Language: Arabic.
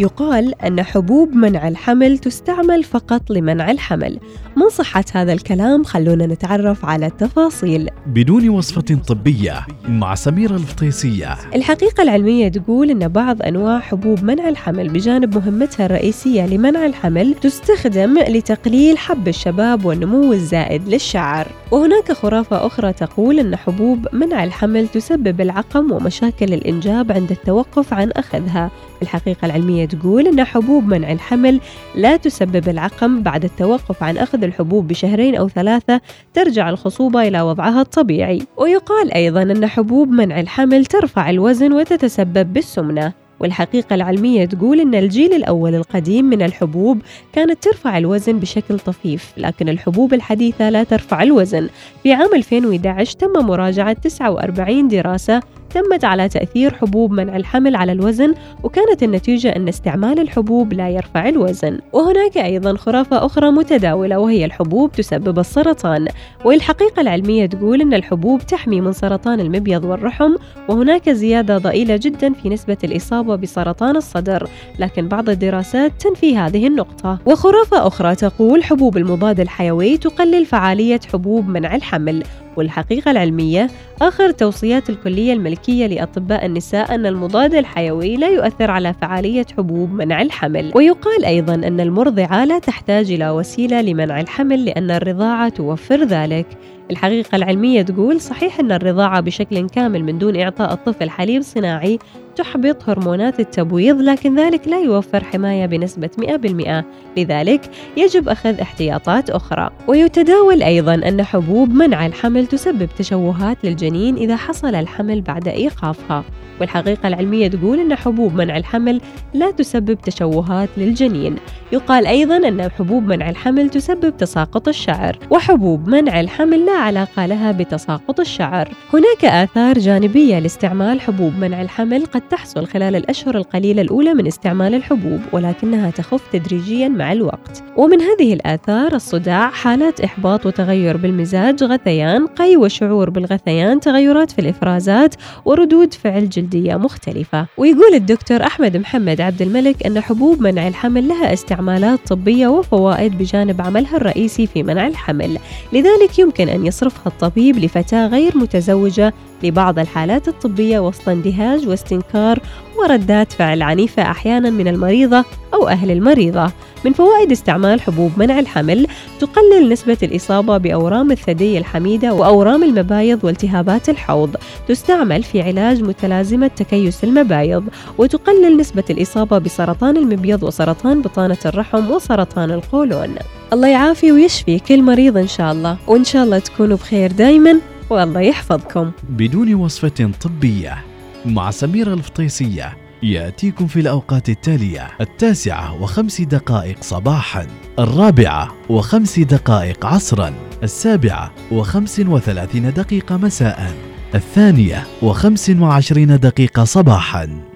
يقال أن حبوب منع الحمل تستعمل فقط لمنع الحمل. من صحة هذا الكلام خلونا نتعرف على التفاصيل. بدون وصفة طبية مع سميرة الفطيسية. الحقيقة العلمية تقول أن بعض أنواع حبوب منع الحمل بجانب مهمتها الرئيسية لمنع الحمل تستخدم لتقليل حب الشباب والنمو الزائد للشعر. وهناك خرافة أخرى تقول أن حبوب منع الحمل تسبب العقم ومشاكل الإنجاب عند التوقف عن أخذها. الحقيقة العلمية تقول أن حبوب منع الحمل لا تسبب العقم بعد التوقف عن أخذ الحبوب بشهرين أو ثلاثة ترجع الخصوبة إلى وضعها الطبيعي. ويقال أيضا أن حبوب منع الحمل ترفع الوزن وتتسبب بالسمنة. والحقيقة العلمية تقول أن الجيل الأول القديم من الحبوب كانت ترفع الوزن بشكل طفيف لكن الحبوب الحديثة لا ترفع الوزن. في عام 2011 تم مراجعة 49 دراسة تمت على تأثير حبوب منع الحمل على الوزن وكانت النتيجة أن استعمال الحبوب لا يرفع الوزن. وهناك أيضا خرافة أخرى متداولة وهي الحبوب تسبب السرطان. والحقيقة العلمية تقول أن الحبوب تحمي من سرطان المبيض والرحم وهناك زيادة ضئيلة جدا في نسبة الإصابة بسرطان الصدر. لكن بعض الدراسات تنفي هذه النقطة. وخرافة أخرى تقول حبوب المضاد الحيوي تقلل فعالية حبوب منع الحمل. والحقيقة العلمية آخر توصيات الكلية الملكية لأطباء النساء أن المضاد الحيوي لا يؤثر على فعالية حبوب منع الحمل. ويقال أيضا أن المرضعة لا تحتاج إلى وسيلة لمنع الحمل لأن الرضاعة توفر ذلك. الحقيقة العلمية تقول صحيح أن الرضاعة بشكل كامل من دون إعطاء الطفل حليب صناعي تحبط هرمونات التبويض لكن ذلك لا يوفر حماية بنسبة 100% لذلك يجب أخذ احتياطات أخرى. ويتداول أيضا أن حبوب منع الحمل تسبب تشوهات للجنين إذا حصل الحمل بعد إيقافها. والحقيقة العلمية تقول أن حبوب منع الحمل لا تسبب تشوهات للجنين. يقال أيضا أن حبوب منع الحمل تسبب تساقط الشعر وحبوب منع الحمل لا علاقة لها بتساقط الشعر. هناك آثار جانبية لاستعمال حبوب منع الحمل قد تحصل خلال الأشهر القليلة الأولى من استعمال الحبوب ولكنها تخف تدريجيا مع الوقت. ومن هذه الآثار الصداع حالات إحباط وتغير بالمزاج غثيان قي وشعور بالغثيان تغيرات في الإفرازات وردود فعل جلدية مختلفة. ويقول الدكتور أحمد محمد عبد الملك أن حبوب منع الحمل لها استعمالات طبية وفوائد بجانب عملها الرئيسي في منع الحمل. لذلك يمكن أن يصرفها الطبيب لفتاة غير متزوجة لبعض الحالات الطبية وسط اندهاج واستنكار وردات فعل عنيفة أحيانا من المريضة أو أهل المريضة. من فوائد استعمال حبوب منع الحمل تقلل نسبة الإصابة بأورام الثدي الحميدة وأورام المبايض والتهابات الحوض. تستعمل في علاج متلازمة تكيس المبايض وتقلل نسبة الإصابة بسرطان المبيض وسرطان بطانة الرحم وسرطان القولون. الله يعافي ويشفي كل مريض إن شاء الله وإن شاء الله تكونوا بخير دايما والله يحفظكم. بدون وصفة طبية مع سميرة الفطيسية. يأتيكم في الأوقات التالية التاسعة وخمس دقائق صباحا الرابعة وخمس دقائق عصرا السابعة وخمس وثلاثين دقيقة مساء الثانية وخمس وعشرين دقيقة صباحا.